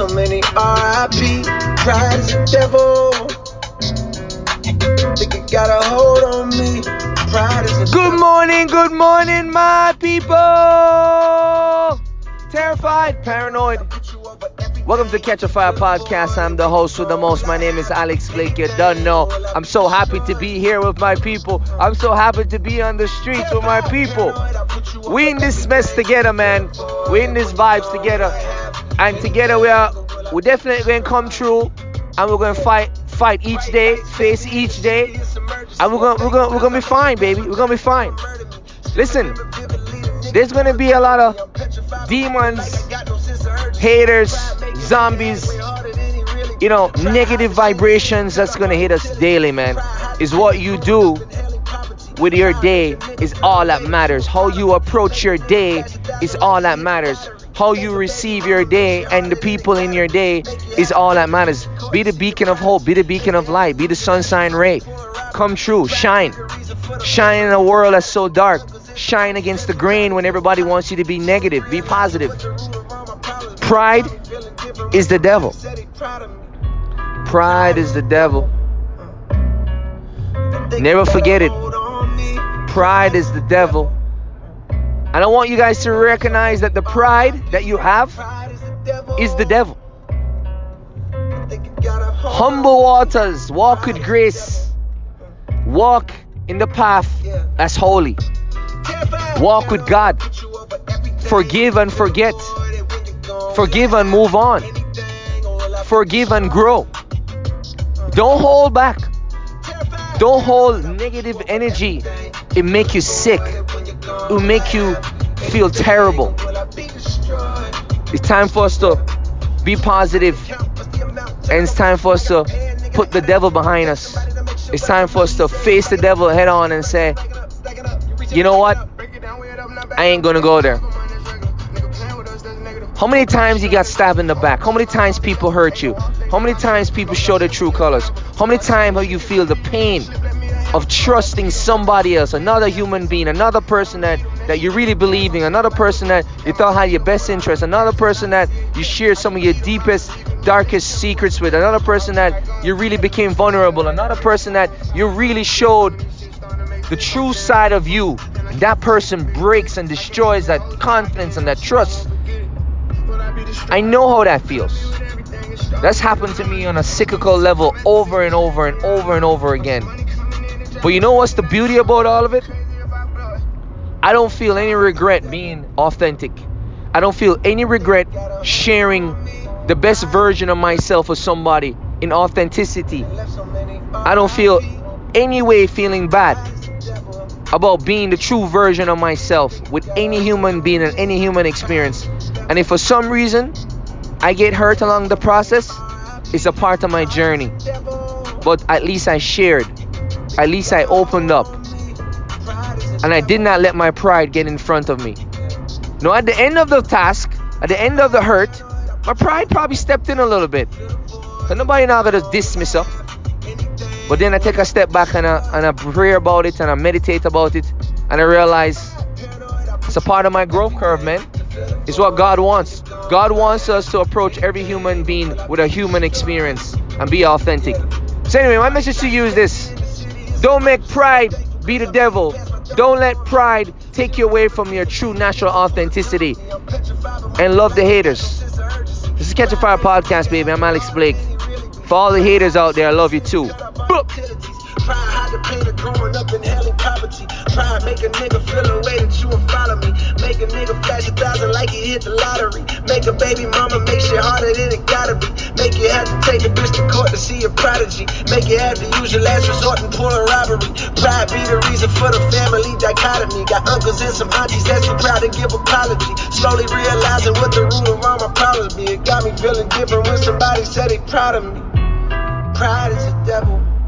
so many R.I.P. Pride is the devil. Think it got a hold on me. Pride is the Good morning, good morning, my people. Terrified, paranoid. Welcome to Catch a Fire podcast. I'm the host with the most. My name is Alex Blake. You don't know. I'm so happy to be here with my people. I'm so happy to be on the streets with my people. We in this mess together, man. We in this vibes together, and together we are. We're definitely going to come through, and we're going to fight, fight each day, face each day, and we're gonna, we're gonna, we're gonna be fine, baby. We're gonna be fine. Listen, there's gonna be a lot of demons, haters, zombies, you know, negative vibrations that's gonna hit us daily, man. Is what you do with your day is all that matters. How you approach your day is all that matters. How you receive your day and the people in your day is all that matters. Be the beacon of hope, be the beacon of light, be the sunshine ray. Come true, shine. Shine in a world that's so dark. Shine against the grain when everybody wants you to be negative. Be positive. Pride is the devil. Pride is the devil. Never forget it. Pride is the devil. And I want you guys to recognize that the pride that you have is the devil. Humble waters, walk with grace. Walk in the path that's holy. Walk with God. Forgive and forget. Forgive and move on. Forgive and grow. Don't hold back. Don't hold negative energy. It make you sick. It will make you feel terrible. It's time for us to be. And it's time for us to put the devil behind us. It's time for us to face the devil head on and say, you know what? I ain't gonna go there. How many times you got stabbed in the back? How many times people hurt you? How many times people show their true colors? How many times have you feel the pain of trusting somebody else, another human being, another person that, that you really believe in, another person that you thought had your best interest, another person that you shared some of your deepest, darkest secrets with, another person that you really became vulnerable, another person that you really showed the true side of you. That person breaks and destroys that confidence and that trust. I know how that feels. That's happened to me on a cyclical level over and over and over and over again. But you know what's the beauty about all of it? I don't feel any regret being authentic. I don't feel any regret sharing the best version of myself with somebody in authenticity. I don't feel any way feeling bad about being the true version of myself with any human being and any human experience. And if for some reason I get hurt along the process, it's a part of my journey. But at least I shared. At least I opened up. And I did not let my pride get in front of me. No, at the end of the task, at the end of the hurt, my pride probably stepped in a little bit. So nobody now gonna dismiss her. But then I take a step back and I, and I pray about it and I meditate about it and I realize it's a part of my growth curve, man. It's what God wants. God wants us to approach every human being with a human experience and be authentic. So anyway, my message to you is this. Don't make pride be the devil. Don't let pride take you away from your true natural authenticity. And love the haters. This is Catch a Fire Podcast, baby. I'm Alex Blake. For all the haters out there, I love you too. Make a nigga feel a way that you follow me. Make a nigga flash a thousand like he hit the lottery. Make a baby mama make shit harder than it gotta be. Make you have to take a bitch to court to see a prodigy. Make you have to use your last resort and pull a robbery. Pride be the reason for the family dichotomy. Got uncles and some aunties that's too proud to give apology. Slowly realizing what the root of all my problems be. It got me feeling different when somebody said they proud of me. Pride is the devil.